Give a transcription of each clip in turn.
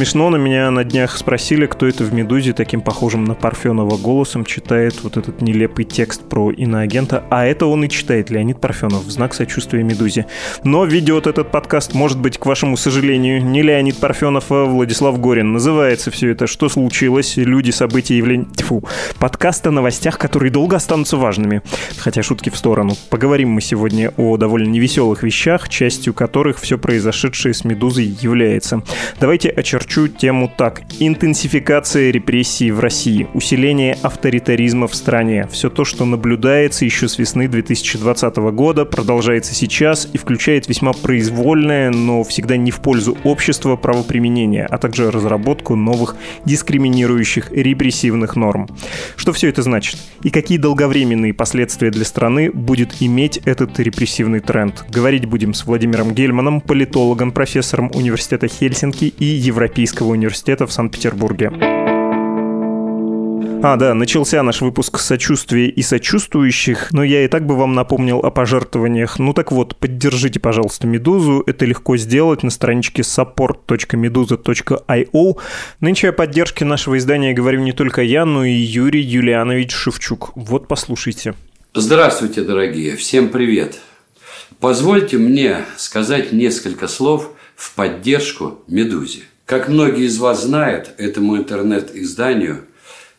Смешно, на меня на днях спросили, кто это в «Медузе» таким похожим на Парфенова голосом читает вот этот нелепый текст про иноагента, а это он и читает, Леонид Парфенов, в знак сочувствия «Медузе». Но ведет этот подкаст, может быть, к вашему сожалению, не Леонид Парфенов, а Владислав Горин. Называется все это «Что случилось? Люди, события, явления...» Тьфу. Подкаст о новостях, которые долго останутся важными. Хотя шутки в сторону. Поговорим мы сегодня о довольно невеселых вещах, частью которых все произошедшее с «Медузой» является. Давайте очертим очерчу тему так. Интенсификация репрессий в России, усиление авторитаризма в стране. Все то, что наблюдается еще с весны 2020 года, продолжается сейчас и включает весьма произвольное, но всегда не в пользу общества правоприменение, а также разработку новых дискриминирующих репрессивных норм. Что все это значит? И какие долговременные последствия для страны будет иметь этот репрессивный тренд? Говорить будем с Владимиром Гельманом, политологом, профессором Университета Хельсинки и Европейского Европейского университета в Санкт-Петербурге. А, да, начался наш выпуск сочувствия и сочувствующих, но я и так бы вам напомнил о пожертвованиях. Ну так вот, поддержите, пожалуйста, «Медузу». Это легко сделать на страничке support.meduza.io. Нынче о поддержке нашего издания говорю не только я, но и Юрий Юлианович Шевчук. Вот послушайте. Здравствуйте, дорогие. Всем привет. Позвольте мне сказать несколько слов в поддержку «Медузе». Как многие из вас знают, этому интернет-изданию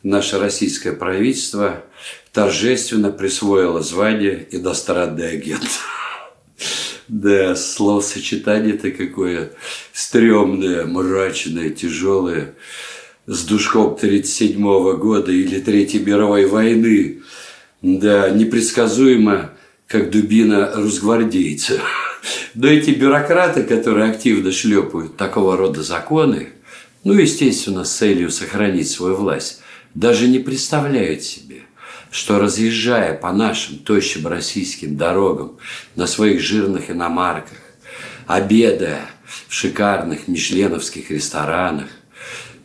наше российское правительство торжественно присвоило звание иностранный агент. Да, словосочетание-то какое стрёмное, мрачное, тяжелое. С душком 37 года или Третьей мировой войны. Да, непредсказуемо, как дубина русгвардейца. Но эти бюрократы, которые активно шлепают такого рода законы, ну, естественно, с целью сохранить свою власть, даже не представляют себе, что разъезжая по нашим тощим российским дорогам на своих жирных иномарках, обедая в шикарных мишленовских ресторанах,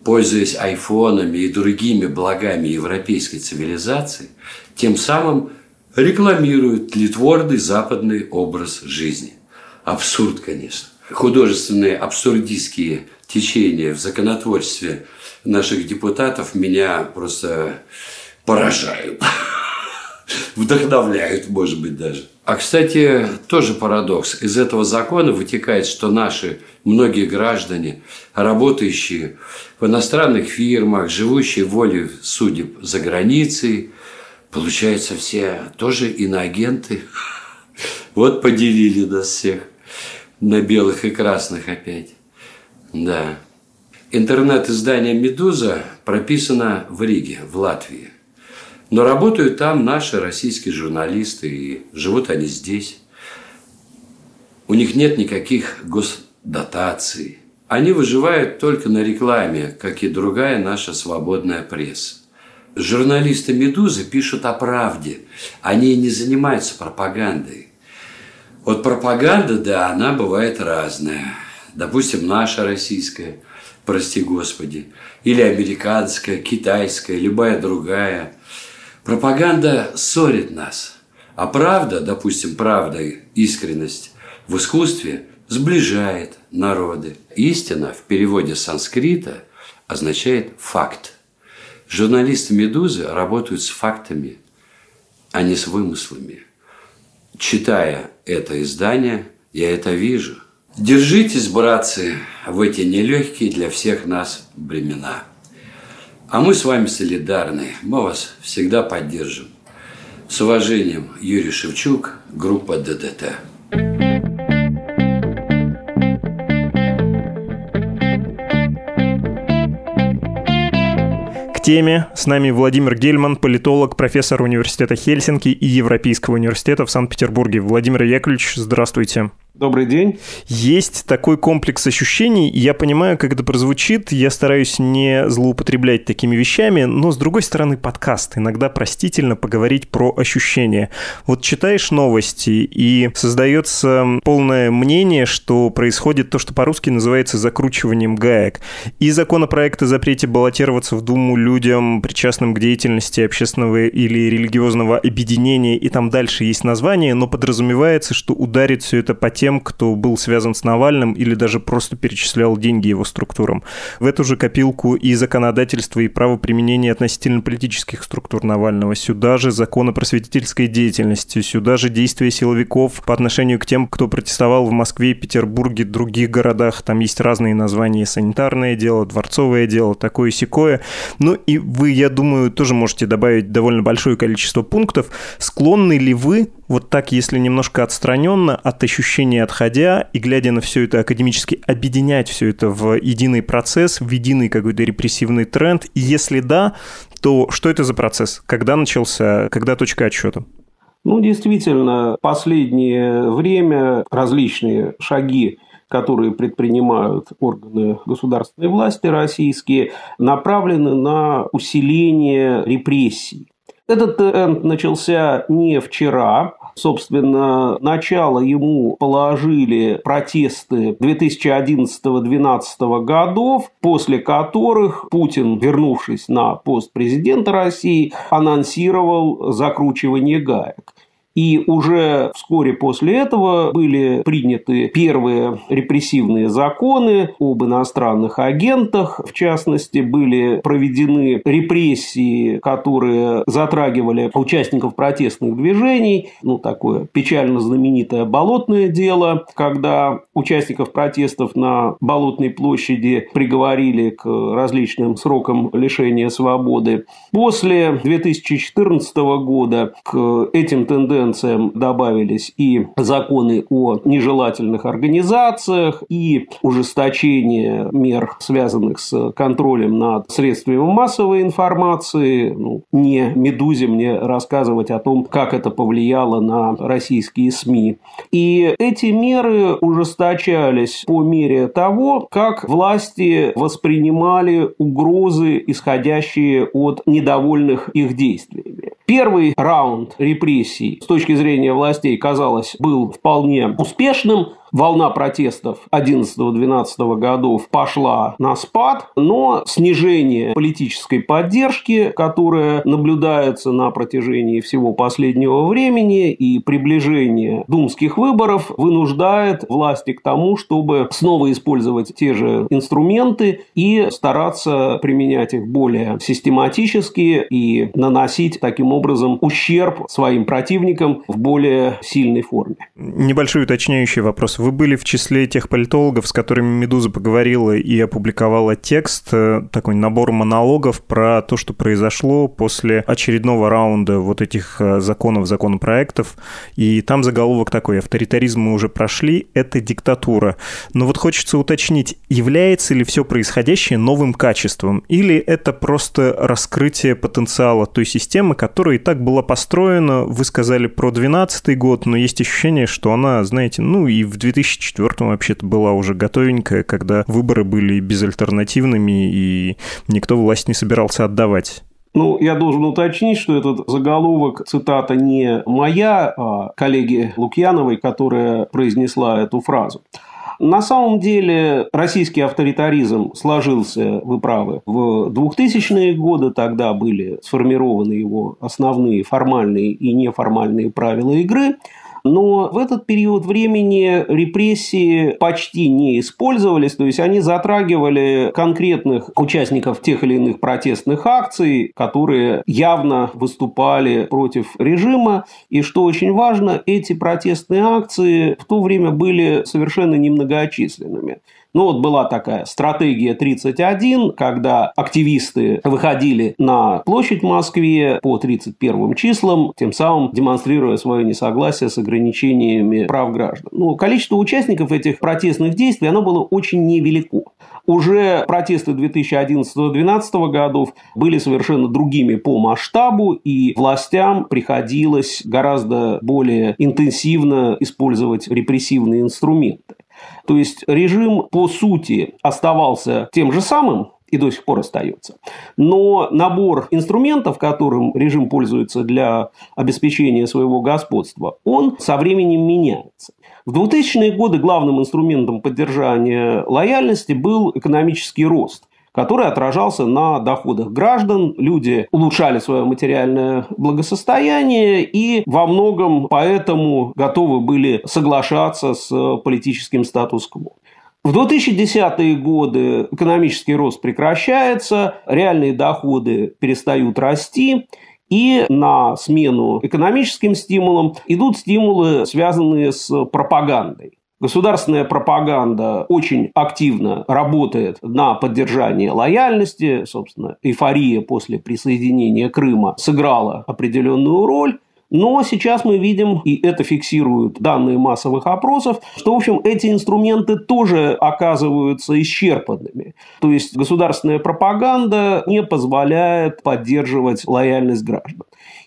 пользуясь айфонами и другими благами европейской цивилизации, тем самым рекламируют тлетворный западный образ жизни абсурд, конечно. Художественные абсурдистские течения в законотворчестве наших депутатов меня просто поражают. Вдохновляют, может быть, даже. А, кстати, тоже парадокс. Из этого закона вытекает, что наши многие граждане, работающие в иностранных фирмах, живущие волей судеб за границей, получается, все тоже иноагенты. Вот поделили нас всех на белых и красных опять. Да. Интернет-издание «Медуза» прописано в Риге, в Латвии. Но работают там наши российские журналисты, и живут они здесь. У них нет никаких госдотаций. Они выживают только на рекламе, как и другая наша свободная пресса. Журналисты «Медузы» пишут о правде. Они не занимаются пропагандой. Вот пропаганда, да, она бывает разная. Допустим, наша российская, прости господи, или американская, китайская, любая другая. Пропаганда ссорит нас. А правда, допустим, правда, искренность в искусстве сближает народы. Истина в переводе с санскрита означает факт. Журналисты «Медузы» работают с фактами, а не с вымыслами читая это издание, я это вижу. Держитесь, братцы, в эти нелегкие для всех нас времена. А мы с вами солидарны, мы вас всегда поддержим. С уважением, Юрий Шевчук, группа ДДТ. Теме. С нами Владимир Гельман, политолог, профессор университета Хельсинки и Европейского университета в Санкт-Петербурге. Владимир Яковлевич, здравствуйте. Добрый день. Есть такой комплекс ощущений, я понимаю, как это прозвучит, я стараюсь не злоупотреблять такими вещами, но, с другой стороны, подкаст. Иногда простительно поговорить про ощущения. Вот читаешь новости, и создается полное мнение, что происходит то, что по-русски называется закручиванием гаек. И законопроект о запрете баллотироваться в Думу людям, причастным к деятельности общественного или религиозного объединения, и там дальше есть название, но подразумевается, что ударит все это по теме тем, кто был связан с Навальным или даже просто перечислял деньги его структурам. В эту же копилку и законодательство, и право применения относительно политических структур Навального. Сюда же закон о просветительской деятельности, сюда же действия силовиков по отношению к тем, кто протестовал в Москве, Петербурге, других городах. Там есть разные названия. Санитарное дело, дворцовое дело, такое секое. Ну и вы, я думаю, тоже можете добавить довольно большое количество пунктов. Склонны ли вы вот так, если немножко отстраненно от ощущения отходя и глядя на все это академически, объединять все это в единый процесс, в единый какой-то репрессивный тренд? И если да, то что это за процесс? Когда начался? Когда точка отсчета? Ну, действительно, последнее время различные шаги которые предпринимают органы государственной власти российские, направлены на усиление репрессий. Этот тренд начался не вчера. Собственно, начало ему положили протесты 2011-2012 годов, после которых Путин, вернувшись на пост президента России, анонсировал закручивание гаек. И уже вскоре после этого были приняты первые репрессивные законы об иностранных агентах. В частности, были проведены репрессии, которые затрагивали участников протестных движений. Ну, такое печально знаменитое болотное дело, когда участников протестов на Болотной площади приговорили к различным срокам лишения свободы. После 2014 года к этим тенденциям тенденциям добавились и законы о нежелательных организациях, и ужесточение мер, связанных с контролем над средствами массовой информации. Ну, не «Медузе» мне рассказывать о том, как это повлияло на российские СМИ. И эти меры ужесточались по мере того, как власти воспринимали угрозы, исходящие от недовольных их действиями. Первый раунд репрессий с точки зрения властей, казалось, был вполне успешным волна протестов 11-12 годов пошла на спад, но снижение политической поддержки, которая наблюдается на протяжении всего последнего времени и приближение думских выборов вынуждает власти к тому, чтобы снова использовать те же инструменты и стараться применять их более систематически и наносить таким образом ущерб своим противникам в более сильной форме. Небольшой уточняющий вопрос. Были в числе тех политологов, с которыми «Медуза» поговорила и опубликовала текст, э, такой набор монологов про то, что произошло после очередного раунда вот этих э, законов, законопроектов. И там заголовок такой «Авторитаризм мы уже прошли, это диктатура». Но вот хочется уточнить, является ли все происходящее новым качеством? Или это просто раскрытие потенциала той системы, которая и так была построена? Вы сказали про 2012 год, но есть ощущение, что она, знаете, ну и в 2004 вообще-то была уже готовенькая, когда выборы были безальтернативными, и никто власть не собирался отдавать. Ну, я должен уточнить, что этот заголовок, цитата не моя, а коллеги Лукьяновой, которая произнесла эту фразу. На самом деле российский авторитаризм сложился, вы правы, в 2000-е годы. Тогда были сформированы его основные формальные и неформальные правила игры. Но в этот период времени репрессии почти не использовались, то есть они затрагивали конкретных участников тех или иных протестных акций, которые явно выступали против режима. И что очень важно, эти протестные акции в то время были совершенно немногочисленными. Ну вот была такая стратегия 31, когда активисты выходили на площадь в Москве по 31 числам, тем самым демонстрируя свое несогласие с ограничениями прав граждан. Ну, количество участников этих протестных действий, оно было очень невелико. Уже протесты 2011-2012 годов были совершенно другими по масштабу, и властям приходилось гораздо более интенсивно использовать репрессивные инструменты. То есть режим, по сути, оставался тем же самым, и до сих пор остается. Но набор инструментов, которым режим пользуется для обеспечения своего господства, он со временем меняется. В 2000-е годы главным инструментом поддержания лояльности был экономический рост – который отражался на доходах граждан. Люди улучшали свое материальное благосостояние и во многом поэтому готовы были соглашаться с политическим статус-кво. В 2010-е годы экономический рост прекращается, реальные доходы перестают расти, и на смену экономическим стимулам идут стимулы, связанные с пропагандой. Государственная пропаганда очень активно работает на поддержание лояльности. Собственно, эйфория после присоединения Крыма сыграла определенную роль. Но сейчас мы видим, и это фиксируют данные массовых опросов, что, в общем, эти инструменты тоже оказываются исчерпанными. То есть государственная пропаганда не позволяет поддерживать лояльность граждан.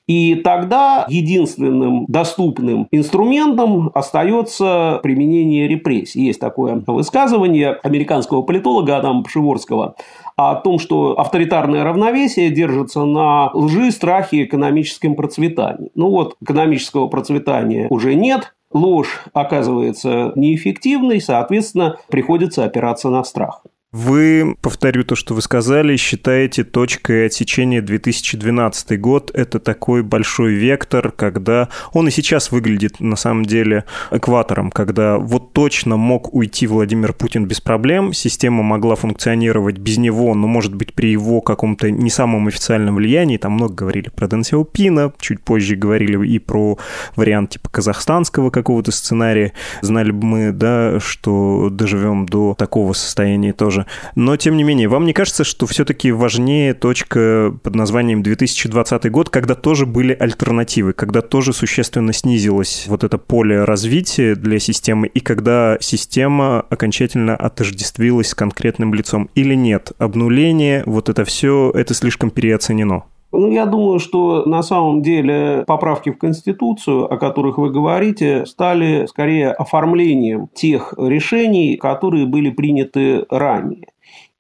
И тогда единственным доступным инструментом остается применение репрессий. Есть такое высказывание американского политолога Адама Пшеворского о том, что авторитарное равновесие держится на лжи, страхе и экономическом процветании. Ну вот, экономического процветания уже нет, ложь оказывается неэффективной, соответственно, приходится опираться на страх. Вы, повторю то, что вы сказали, считаете точкой отсечения 2012 год. Это такой большой вектор, когда он и сейчас выглядит на самом деле экватором, когда вот точно мог уйти Владимир Путин без проблем, система могла функционировать без него, но, может быть, при его каком-то не самом официальном влиянии, там много говорили про Дэн Сяопина, чуть позже говорили и про вариант типа казахстанского какого-то сценария. Знали бы мы, да, что доживем до такого состояния тоже тоже. Но, тем не менее, вам не кажется, что все-таки важнее точка под названием 2020 год, когда тоже были альтернативы, когда тоже существенно снизилось вот это поле развития для системы, и когда система окончательно отождествилась с конкретным лицом? Или нет? Обнуление, вот это все, это слишком переоценено? Ну, я думаю, что на самом деле поправки в Конституцию, о которых вы говорите, стали скорее оформлением тех решений, которые были приняты ранее.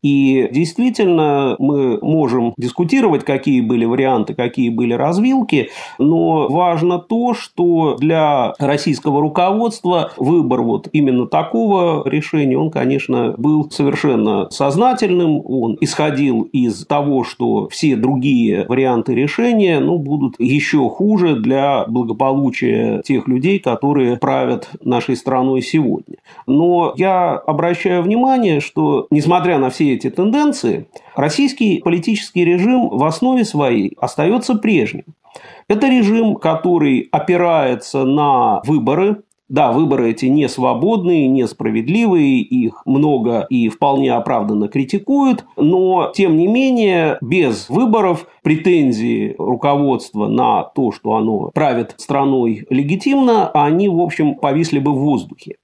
И действительно, мы можем дискутировать, какие были варианты, какие были развилки, но важно то, что для российского руководства выбор вот именно такого решения, он, конечно, был совершенно сознательным, он исходил из того, что все другие варианты решения ну, будут еще хуже для благополучия тех людей, которые правят нашей страной сегодня. Но я обращаю внимание, что несмотря на все эти тенденции, российский политический режим в основе своей остается прежним. Это режим, который опирается на выборы, да, выборы эти не свободные, несправедливые, их много и вполне оправданно критикуют, но, тем не менее, без выборов претензии руководства на то, что оно правит страной легитимно, они, в общем, повисли бы в воздухе.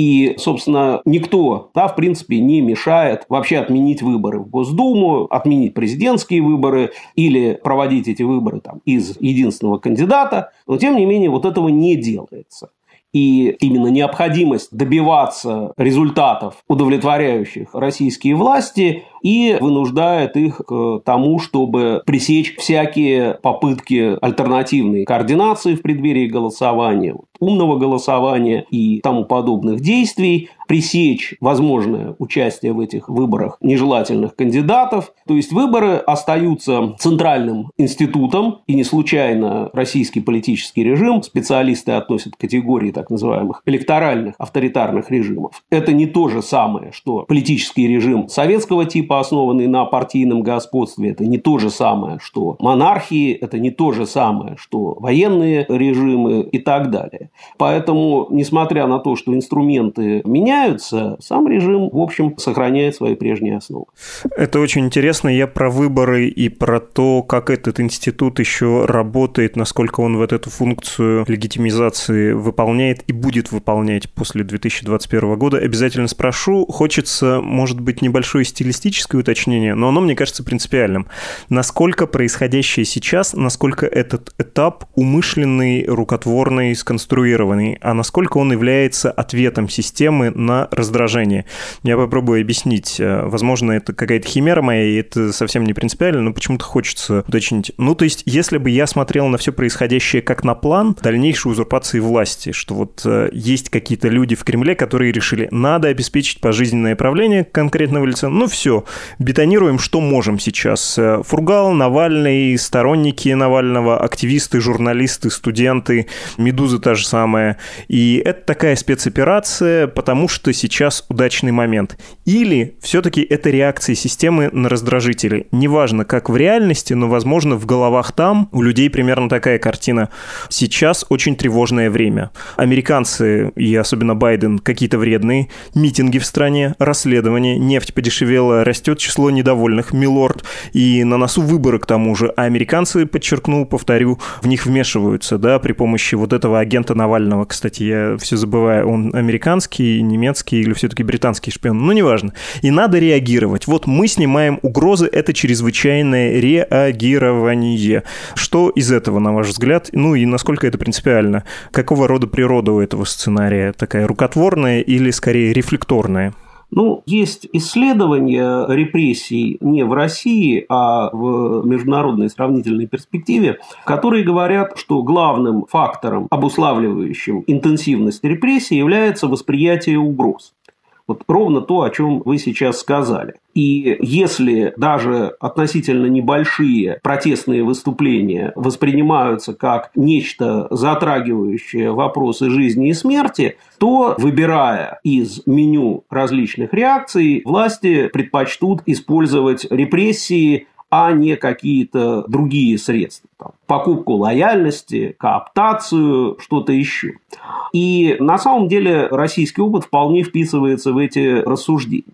И, собственно, никто, да, в принципе, не мешает вообще отменить выборы в Госдуму, отменить президентские выборы или проводить эти выборы там, из единственного кандидата. Но, тем не менее, вот этого не делается. И именно необходимость добиваться результатов, удовлетворяющих российские власти, и вынуждает их к тому, чтобы пресечь всякие попытки альтернативной координации в преддверии голосования, умного голосования и тому подобных действий, пресечь возможное участие в этих выборах нежелательных кандидатов. То есть выборы остаются центральным институтом, и не случайно российский политический режим специалисты относят к категории так называемых электоральных авторитарных режимов. Это не то же самое, что политический режим советского типа, типа, основанные на партийном господстве, это не то же самое, что монархии, это не то же самое, что военные режимы и так далее. Поэтому, несмотря на то, что инструменты меняются, сам режим, в общем, сохраняет свои прежние основы. Это очень интересно. Я про выборы и про то, как этот институт еще работает, насколько он вот эту функцию легитимизации выполняет и будет выполнять после 2021 года, обязательно спрошу. Хочется, может быть, небольшое стилистическое уточнение, но оно, мне кажется, принципиальным. Насколько происходящее сейчас, насколько этот этап умышленный, рукотворный, сконструированный, а насколько он является ответом системы на раздражение. Я попробую объяснить. Возможно, это какая-то химера моя, и это совсем не принципиально, но почему-то хочется уточнить. Ну, то есть, если бы я смотрел на все происходящее как на план дальнейшей узурпации власти, что вот э, есть какие-то люди в Кремле, которые решили, надо обеспечить пожизненное правление конкретного лица, ну все, бетонируем, что можем сейчас. Э, Фургал, Навальный, сторонники Навального, активисты, журналисты, студенты, Медуза та же самая. И это такая спецоперация, потому что сейчас удачный момент. Или все-таки это реакция системы на раздражители. Неважно, как в реальности, но, возможно, в головах там у людей примерно такая картина. Сейчас очень тревожное время. Американцы, и особенно Байден, какие-то вредные, митинги в стране, расследования, нефть подешевела, растет число недовольных, милорд, и на носу выборы к тому же. А американцы, подчеркну, повторю, в них вмешиваются, да, при помощи вот этого агента Навального. Кстати, я все забываю, он американский, немецкий или все-таки британский шпион, ну, неважно. И надо реагировать. Вот мы снимаем угрозы, это чрезвычайное реагирование. Что из этого, на ваш взгляд, ну и насколько это принципиально? Какого рода природа у этого сценария? Такая рукотворная или скорее рефлекторная? Ну, есть исследования репрессий не в России, а в международной сравнительной перспективе, которые говорят, что главным фактором, обуславливающим интенсивность репрессий, является восприятие угроз. Вот ровно то, о чем вы сейчас сказали. И если даже относительно небольшие протестные выступления воспринимаются как нечто затрагивающее вопросы жизни и смерти, то, выбирая из меню различных реакций, власти предпочтут использовать репрессии а не какие-то другие средства. Там, покупку лояльности, кооптацию, что-то еще. И на самом деле российский опыт вполне вписывается в эти рассуждения.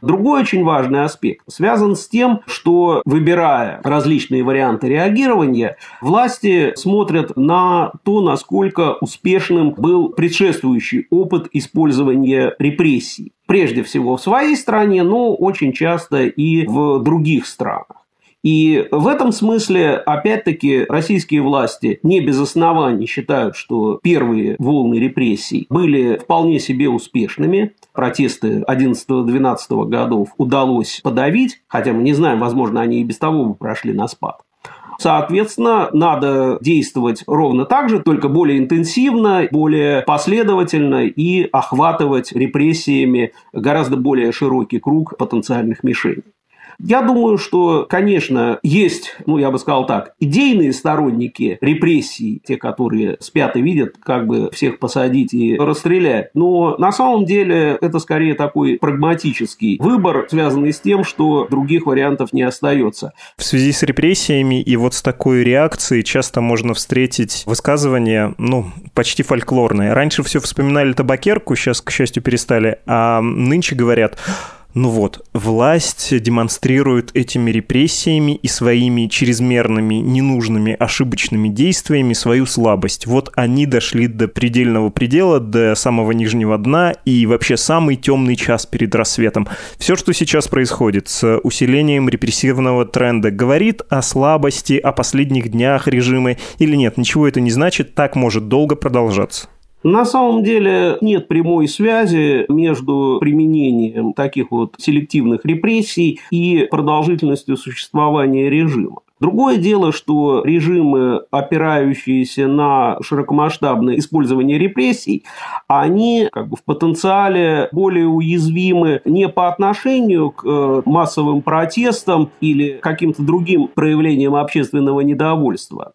Другой очень важный аспект связан с тем, что, выбирая различные варианты реагирования, власти смотрят на то, насколько успешным был предшествующий опыт использования репрессий. Прежде всего в своей стране, но очень часто и в других странах. И в этом смысле, опять-таки, российские власти не без оснований считают, что первые волны репрессий были вполне себе успешными. Протесты 11-12 годов удалось подавить, хотя мы не знаем, возможно, они и без того бы прошли на спад. Соответственно, надо действовать ровно так же, только более интенсивно, более последовательно и охватывать репрессиями гораздо более широкий круг потенциальных мишеней. Я думаю, что, конечно, есть, ну, я бы сказал так, идейные сторонники репрессий, те, которые спят и видят, как бы всех посадить и расстрелять. Но на самом деле это скорее такой прагматический выбор, связанный с тем, что других вариантов не остается. В связи с репрессиями и вот с такой реакцией часто можно встретить высказывания, ну, почти фольклорные. Раньше все вспоминали табакерку, сейчас, к счастью, перестали, а нынче говорят ну вот, власть демонстрирует этими репрессиями и своими чрезмерными, ненужными, ошибочными действиями свою слабость. Вот они дошли до предельного предела, до самого нижнего дна и вообще самый темный час перед рассветом. Все, что сейчас происходит с усилением репрессивного тренда, говорит о слабости, о последних днях режима или нет, ничего это не значит, так может долго продолжаться. На самом деле нет прямой связи между применением таких вот селективных репрессий и продолжительностью существования режима. Другое дело, что режимы, опирающиеся на широкомасштабное использование репрессий, они как бы в потенциале более уязвимы не по отношению к э, массовым протестам или каким-то другим проявлениям общественного недовольства,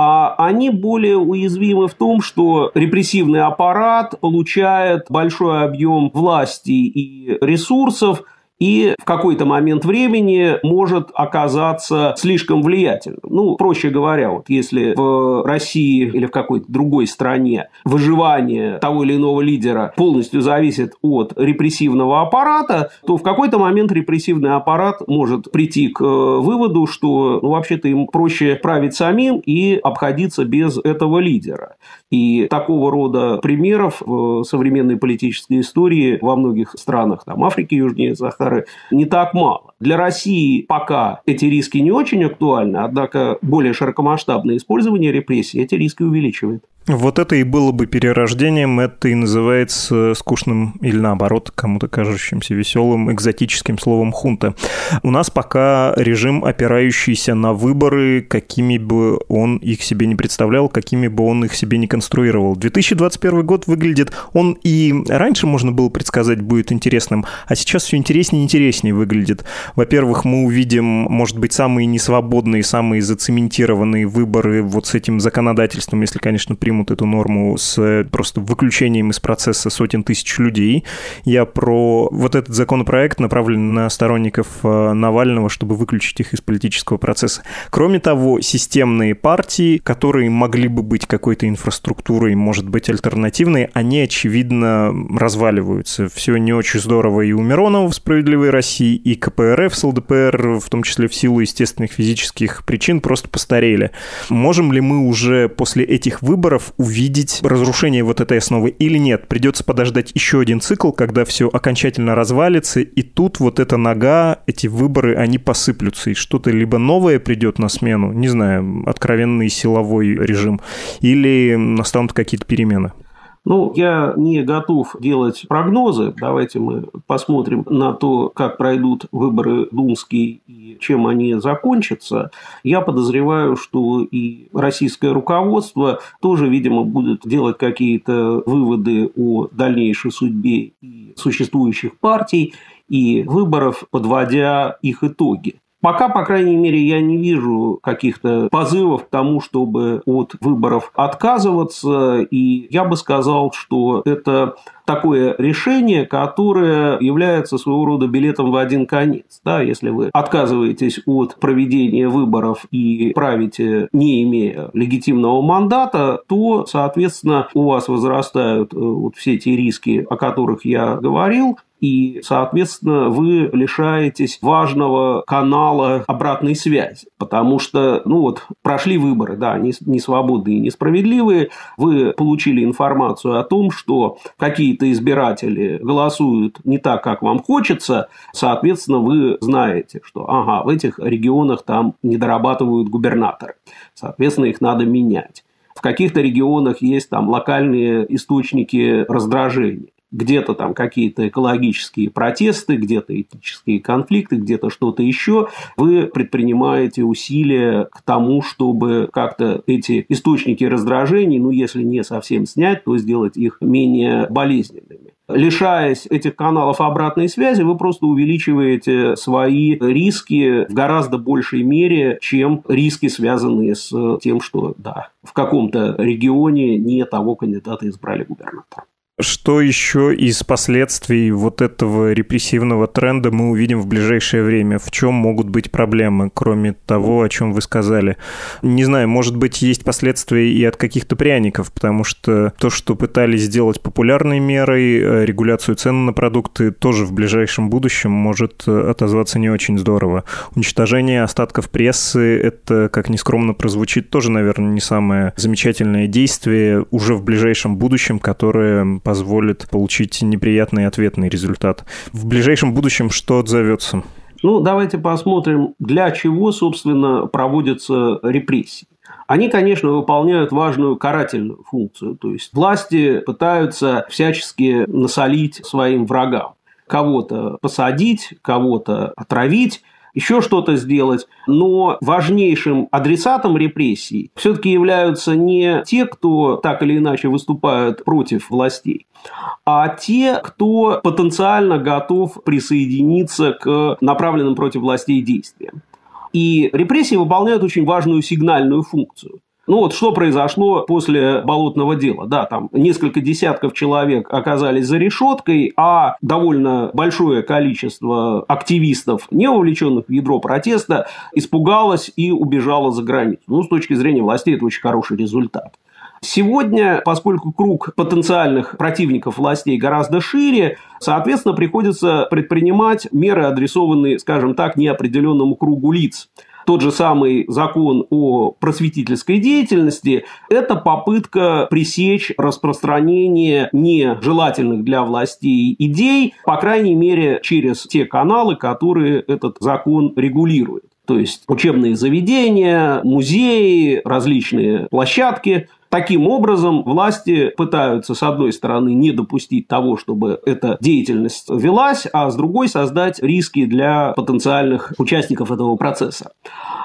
а они более уязвимы в том, что репрессивный аппарат получает большой объем власти и ресурсов и в какой-то момент времени может оказаться слишком влиятельным. Ну, проще говоря, вот если в России или в какой-то другой стране выживание того или иного лидера полностью зависит от репрессивного аппарата, то в какой-то момент репрессивный аппарат может прийти к э, выводу, что ну, вообще-то им проще править самим и обходиться без этого лидера. И такого рода примеров в современной политической истории во многих странах, там Африки, Южнее Сахары, не так мало. Для России пока эти риски не очень актуальны, однако более широкомасштабное использование репрессий эти риски увеличивает. Вот это и было бы перерождением, это и называется скучным или наоборот, кому-то кажущимся веселым, экзотическим словом хунта. У нас пока режим, опирающийся на выборы, какими бы он их себе не представлял, какими бы он их себе не конструировал. 2021 год выглядит, он и раньше можно было предсказать будет интересным, а сейчас все интереснее и интереснее выглядит. Во-первых, мы увидим, может быть, самые несвободные, самые зацементированные выборы вот с этим законодательством, если, конечно, примут примут эту норму с просто выключением из процесса сотен тысяч людей. Я про вот этот законопроект направлен на сторонников э, Навального, чтобы выключить их из политического процесса. Кроме того, системные партии, которые могли бы быть какой-то инфраструктурой, может быть, альтернативной, они, очевидно, разваливаются. Все не очень здорово и у Миронова в «Справедливой России», и КПРФ с ЛДПР, в том числе в силу естественных физических причин, просто постарели. Можем ли мы уже после этих выборов увидеть разрушение вот этой основы или нет? Придется подождать еще один цикл, когда все окончательно развалится, и тут вот эта нога, эти выборы, они посыплются, и что-то либо новое придет на смену, не знаю, откровенный силовой режим, или настанут какие-то перемены. Ну, я не готов делать прогнозы. Давайте мы посмотрим на то, как пройдут выборы думские и чем они закончатся. Я подозреваю, что и российское руководство тоже, видимо, будет делать какие-то выводы о дальнейшей судьбе и существующих партий и выборов, подводя их итоги. Пока, по крайней мере, я не вижу каких-то позывов к тому, чтобы от выборов отказываться. И я бы сказал, что это такое решение, которое является своего рода билетом в один конец. Да, если вы отказываетесь от проведения выборов и правите, не имея легитимного мандата, то, соответственно, у вас возрастают э, вот все те риски, о которых я говорил, и, соответственно, вы лишаетесь важного канала обратной связи, потому что, ну вот, прошли выборы, да, не, не свободные и несправедливые, вы получили информацию о том, что какие-то избиратели голосуют не так, как вам хочется, соответственно, вы знаете, что, ага, в этих регионах там не дорабатывают губернаторы, соответственно, их надо менять. В каких-то регионах есть там локальные источники раздражения где-то там какие-то экологические протесты, где-то этнические конфликты, где-то что-то еще, вы предпринимаете усилия к тому, чтобы как-то эти источники раздражений, ну, если не совсем снять, то сделать их менее болезненными. Лишаясь этих каналов обратной связи, вы просто увеличиваете свои риски в гораздо большей мере, чем риски, связанные с тем, что да, в каком-то регионе не того кандидата избрали губернатора. Что еще из последствий вот этого репрессивного тренда мы увидим в ближайшее время? В чем могут быть проблемы, кроме того, о чем вы сказали? Не знаю, может быть, есть последствия и от каких-то пряников, потому что то, что пытались сделать популярной мерой, э, регуляцию цен на продукты, тоже в ближайшем будущем может э, отозваться не очень здорово. Уничтожение остатков прессы — это, как нескромно прозвучит, тоже, наверное, не самое замечательное действие уже в ближайшем будущем, которое позволит получить неприятный ответный результат. В ближайшем будущем что отзовется? Ну, давайте посмотрим, для чего, собственно, проводятся репрессии. Они, конечно, выполняют важную карательную функцию. То есть власти пытаются всячески насолить своим врагам. Кого-то посадить, кого-то отравить, еще что-то сделать. Но важнейшим адресатом репрессий все-таки являются не те, кто так или иначе выступают против властей, а те, кто потенциально готов присоединиться к направленным против властей действиям. И репрессии выполняют очень важную сигнальную функцию. Ну вот что произошло после болотного дела? Да, там несколько десятков человек оказались за решеткой, а довольно большое количество активистов, не вовлеченных в ядро протеста, испугалось и убежало за границу. Ну, с точки зрения властей, это очень хороший результат. Сегодня, поскольку круг потенциальных противников властей гораздо шире, соответственно, приходится предпринимать меры, адресованные, скажем так, неопределенному кругу лиц тот же самый закон о просветительской деятельности, это попытка пресечь распространение нежелательных для властей идей, по крайней мере, через те каналы, которые этот закон регулирует. То есть учебные заведения, музеи, различные площадки, Таким образом, власти пытаются, с одной стороны, не допустить того, чтобы эта деятельность велась, а с другой создать риски для потенциальных участников этого процесса.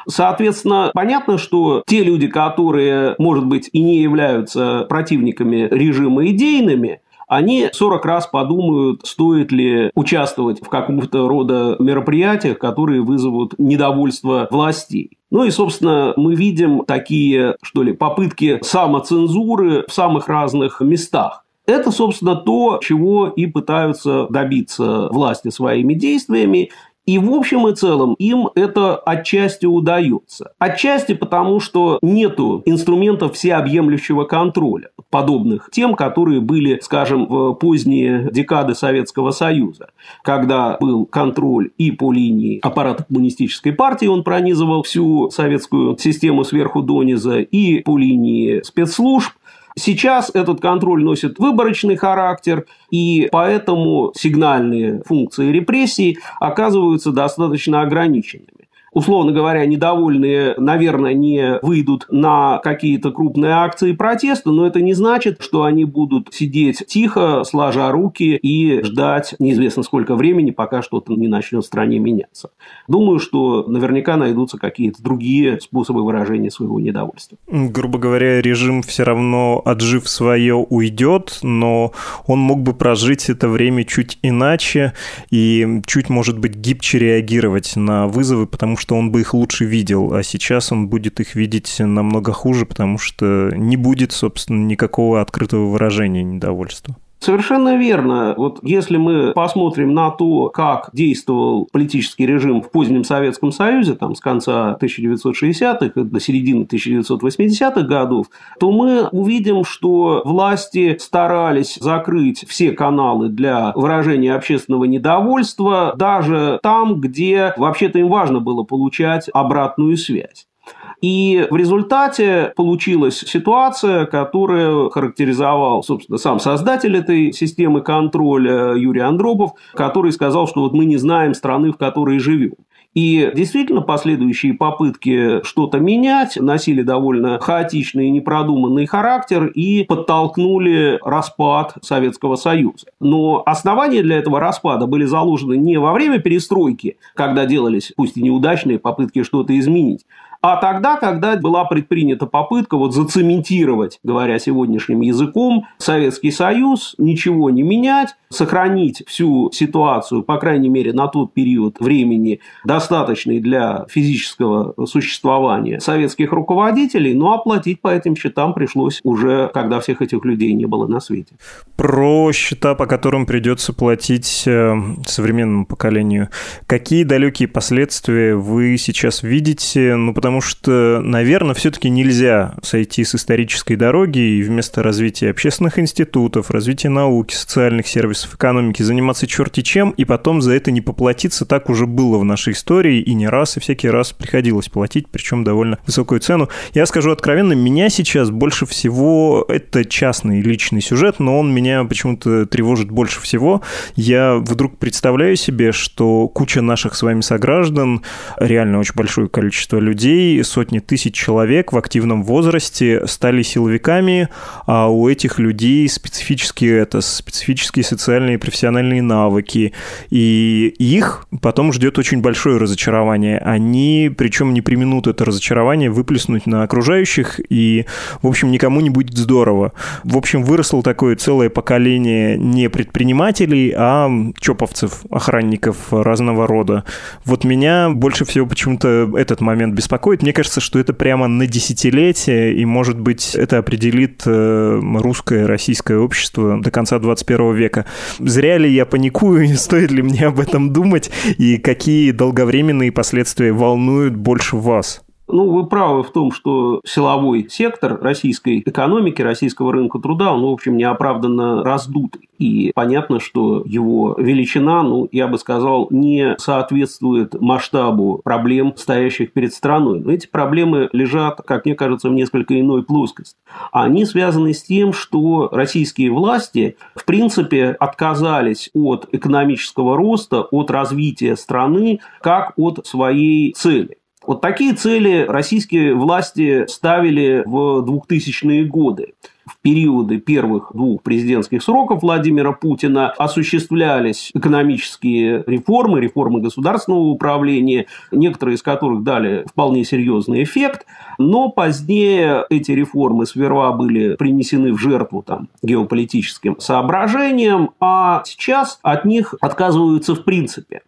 Соответственно, понятно, что те люди, которые, может быть, и не являются противниками режима идейными, они 40 раз подумают, стоит ли участвовать в каком-то рода мероприятиях, которые вызовут недовольство властей. Ну и, собственно, мы видим такие, что ли, попытки самоцензуры в самых разных местах. Это, собственно, то, чего и пытаются добиться власти своими действиями. И в общем и целом им это отчасти удается. Отчасти потому, что нету инструментов всеобъемлющего контроля, подобных тем, которые были, скажем, в поздние декады Советского Союза, когда был контроль и по линии аппарата коммунистической партии, он пронизывал всю советскую систему сверху дониза, и по линии спецслужб, Сейчас этот контроль носит выборочный характер, и поэтому сигнальные функции репрессий оказываются достаточно ограниченными условно говоря, недовольные, наверное, не выйдут на какие-то крупные акции протеста, но это не значит, что они будут сидеть тихо, сложа руки и ждать неизвестно сколько времени, пока что-то не начнет в стране меняться. Думаю, что наверняка найдутся какие-то другие способы выражения своего недовольства. Грубо говоря, режим все равно, отжив свое, уйдет, но он мог бы прожить это время чуть иначе и чуть, может быть, гибче реагировать на вызовы, потому что что он бы их лучше видел, а сейчас он будет их видеть намного хуже, потому что не будет, собственно, никакого открытого выражения недовольства. Совершенно верно. Вот если мы посмотрим на то, как действовал политический режим в позднем Советском Союзе, там, с конца 1960-х до середины 1980-х годов, то мы увидим, что власти старались закрыть все каналы для выражения общественного недовольства, даже там, где вообще-то им важно было получать обратную связь. И в результате получилась ситуация, которую характеризовал, собственно, сам создатель этой системы контроля Юрий Андропов, который сказал, что вот мы не знаем страны, в которой живем. И действительно, последующие попытки что-то менять носили довольно хаотичный и непродуманный характер и подтолкнули распад Советского Союза. Но основания для этого распада были заложены не во время перестройки, когда делались, пусть и неудачные попытки что-то изменить, а тогда, когда была предпринята попытка вот зацементировать, говоря сегодняшним языком, Советский Союз, ничего не менять, сохранить всю ситуацию, по крайней мере, на тот период времени, достаточный для физического существования советских руководителей, но оплатить по этим счетам пришлось уже, когда всех этих людей не было на свете. Про счета, по которым придется платить э, современному поколению, какие далекие последствия вы сейчас видите? Ну, потому потому что, наверное, все-таки нельзя сойти с исторической дороги и вместо развития общественных институтов, развития науки, социальных сервисов, экономики заниматься черти чем, и потом за это не поплатиться. Так уже было в нашей истории, и не раз, и всякий раз приходилось платить, причем довольно высокую цену. Я скажу откровенно, меня сейчас больше всего, это частный личный сюжет, но он меня почему-то тревожит больше всего. Я вдруг представляю себе, что куча наших с вами сограждан, реально очень большое количество людей, людей, сотни тысяч человек в активном возрасте стали силовиками, а у этих людей специфические это специфические социальные и профессиональные навыки, и их потом ждет очень большое разочарование. Они, причем не применут это разочарование выплеснуть на окружающих, и, в общем, никому не будет здорово. В общем, выросло такое целое поколение не предпринимателей, а чоповцев, охранников разного рода. Вот меня больше всего почему-то этот момент беспокоит, происходит. Мне кажется, что это прямо на десятилетие, и, может быть, это определит э, русское, российское общество до конца 21 века. Зря ли я паникую, стоит ли мне об этом думать, и какие долговременные последствия волнуют больше вас? Ну, вы правы в том, что силовой сектор российской экономики, российского рынка труда, он, в общем, неоправданно раздутый. И понятно, что его величина, ну, я бы сказал, не соответствует масштабу проблем, стоящих перед страной. Но эти проблемы лежат, как мне кажется, в несколько иной плоскости. Они связаны с тем, что российские власти, в принципе, отказались от экономического роста, от развития страны, как от своей цели. Вот такие цели российские власти ставили в 2000-е годы. В периоды первых двух президентских сроков Владимира Путина осуществлялись экономические реформы, реформы государственного управления, некоторые из которых дали вполне серьезный эффект, но позднее эти реформы сперва были принесены в жертву там, геополитическим соображениям, а сейчас от них отказываются в принципе.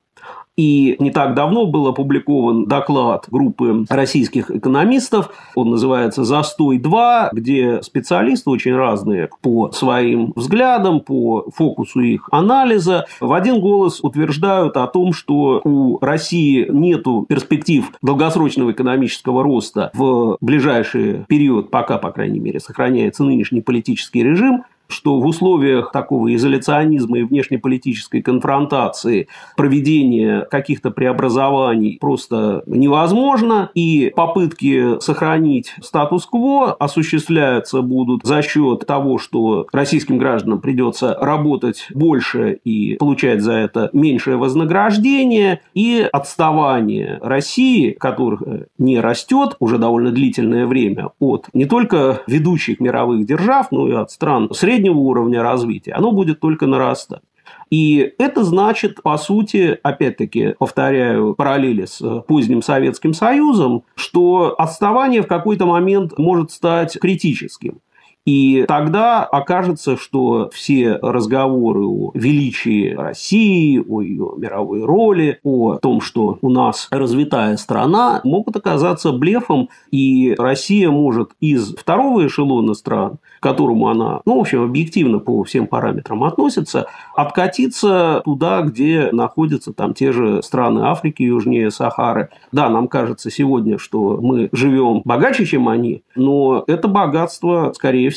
И не так давно был опубликован доклад группы российских экономистов, он называется «Застой-2», где специалисты очень разные по своим взглядам, по фокусу их анализа, в один голос утверждают о том, что у России нет перспектив долгосрочного экономического роста в ближайший период, пока, по крайней мере, сохраняется нынешний политический режим, что в условиях такого изоляционизма и внешнеполитической конфронтации проведение каких-то преобразований просто невозможно, и попытки сохранить статус-кво осуществляются будут за счет того, что российским гражданам придется работать больше и получать за это меньшее вознаграждение, и отставание России, которое не растет уже довольно длительное время от не только ведущих мировых держав, но и от стран среднего среднего уровня развития, оно будет только нарастать. И это значит, по сути, опять-таки, повторяю параллели с поздним Советским Союзом, что отставание в какой-то момент может стать критическим. И тогда окажется, что все разговоры о величии России, о ее мировой роли, о том, что у нас развитая страна, могут оказаться блефом, и Россия может из второго эшелона стран, к которому она, ну, в общем, объективно по всем параметрам относится, откатиться туда, где находятся там те же страны Африки южнее Сахары. Да, нам кажется сегодня, что мы живем богаче, чем они, но это богатство, скорее всего,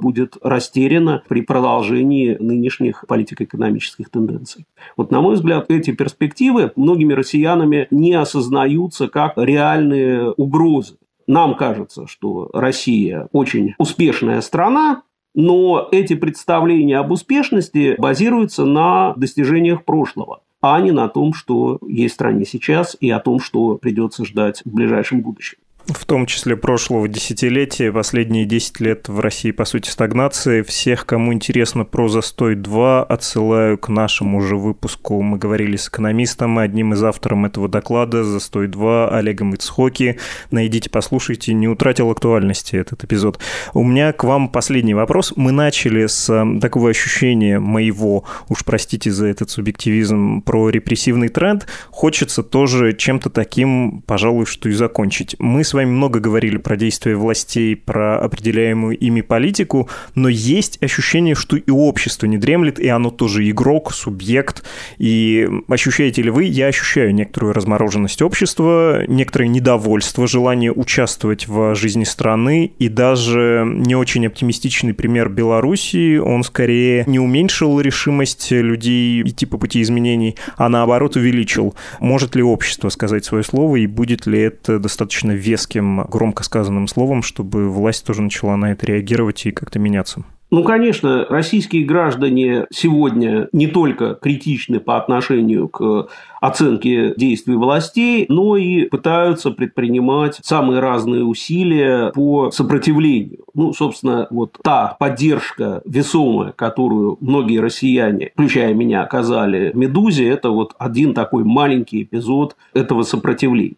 будет растеряно при продолжении нынешних политико-экономических тенденций. Вот, на мой взгляд, эти перспективы многими россиянами не осознаются как реальные угрозы. Нам кажется, что Россия очень успешная страна, но эти представления об успешности базируются на достижениях прошлого а не на том, что есть в стране сейчас и о том, что придется ждать в ближайшем будущем в том числе прошлого десятилетия, последние 10 лет в России, по сути, стагнации. Всех, кому интересно про «Застой 2», отсылаю к нашему же выпуску. Мы говорили с экономистом, одним из авторов этого доклада «Застой 2» Олегом Ицхоки. Найдите, послушайте, не утратил актуальности этот эпизод. У меня к вам последний вопрос. Мы начали с такого ощущения моего, уж простите за этот субъективизм, про репрессивный тренд. Хочется тоже чем-то таким, пожалуй, что и закончить. Мы с вами много говорили про действия властей, про определяемую ими политику, но есть ощущение, что и общество не дремлет, и оно тоже игрок, субъект. И ощущаете ли вы, я ощущаю некоторую размороженность общества, некоторое недовольство, желание участвовать в жизни страны, и даже не очень оптимистичный пример Белоруссии, он скорее не уменьшил решимость людей идти по пути изменений, а наоборот увеличил. Может ли общество сказать свое слово, и будет ли это достаточно веско резким, громко сказанным словом, чтобы власть тоже начала на это реагировать и как-то меняться? Ну, конечно, российские граждане сегодня не только критичны по отношению к оценке действий властей, но и пытаются предпринимать самые разные усилия по сопротивлению. Ну, собственно, вот та поддержка весомая, которую многие россияне, включая меня, оказали «Медузе», это вот один такой маленький эпизод этого сопротивления.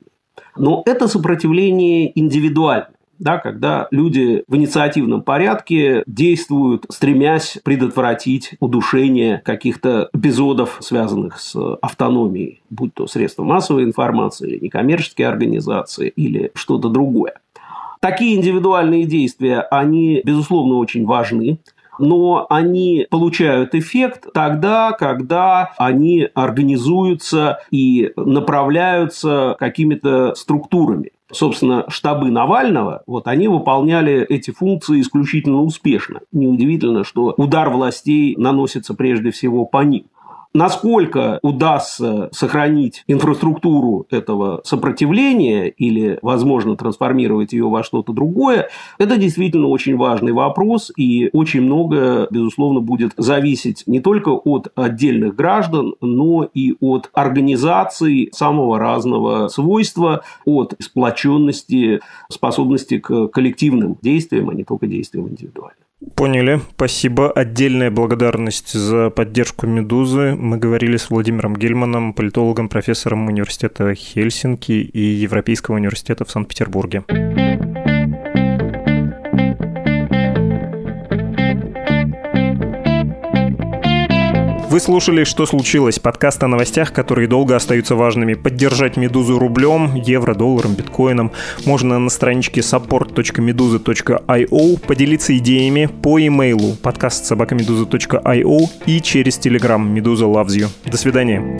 Но это сопротивление индивидуально. да, когда люди в инициативном порядке действуют, стремясь предотвратить удушение каких-то эпизодов, связанных с автономией, будь то средства массовой информации, некоммерческие организации, или что-то другое. Такие индивидуальные действия, они, безусловно, очень важны но они получают эффект тогда, когда они организуются и направляются какими-то структурами. Собственно, штабы Навального, вот они выполняли эти функции исключительно успешно. Неудивительно, что удар властей наносится прежде всего по ним. Насколько удастся сохранить инфраструктуру этого сопротивления или, возможно, трансформировать ее во что-то другое, это действительно очень важный вопрос, и очень много, безусловно, будет зависеть не только от отдельных граждан, но и от организаций самого разного свойства, от сплоченности, способности к коллективным действиям, а не только действиям индивидуальным. Поняли. Спасибо. Отдельная благодарность за поддержку «Медузы». Мы говорили с Владимиром Гельманом, политологом, профессором университета Хельсинки и Европейского университета в Санкт-Петербурге. Вы слушали «Что случилось?» Подкаст о новостях, которые долго остаются важными. Поддержать «Медузу» рублем, евро, долларом, биткоином можно на страничке support.meduza.io, поделиться идеями по имейлу подкаст собакамедуза.io и через телеграм «Медуза loves you». До свидания.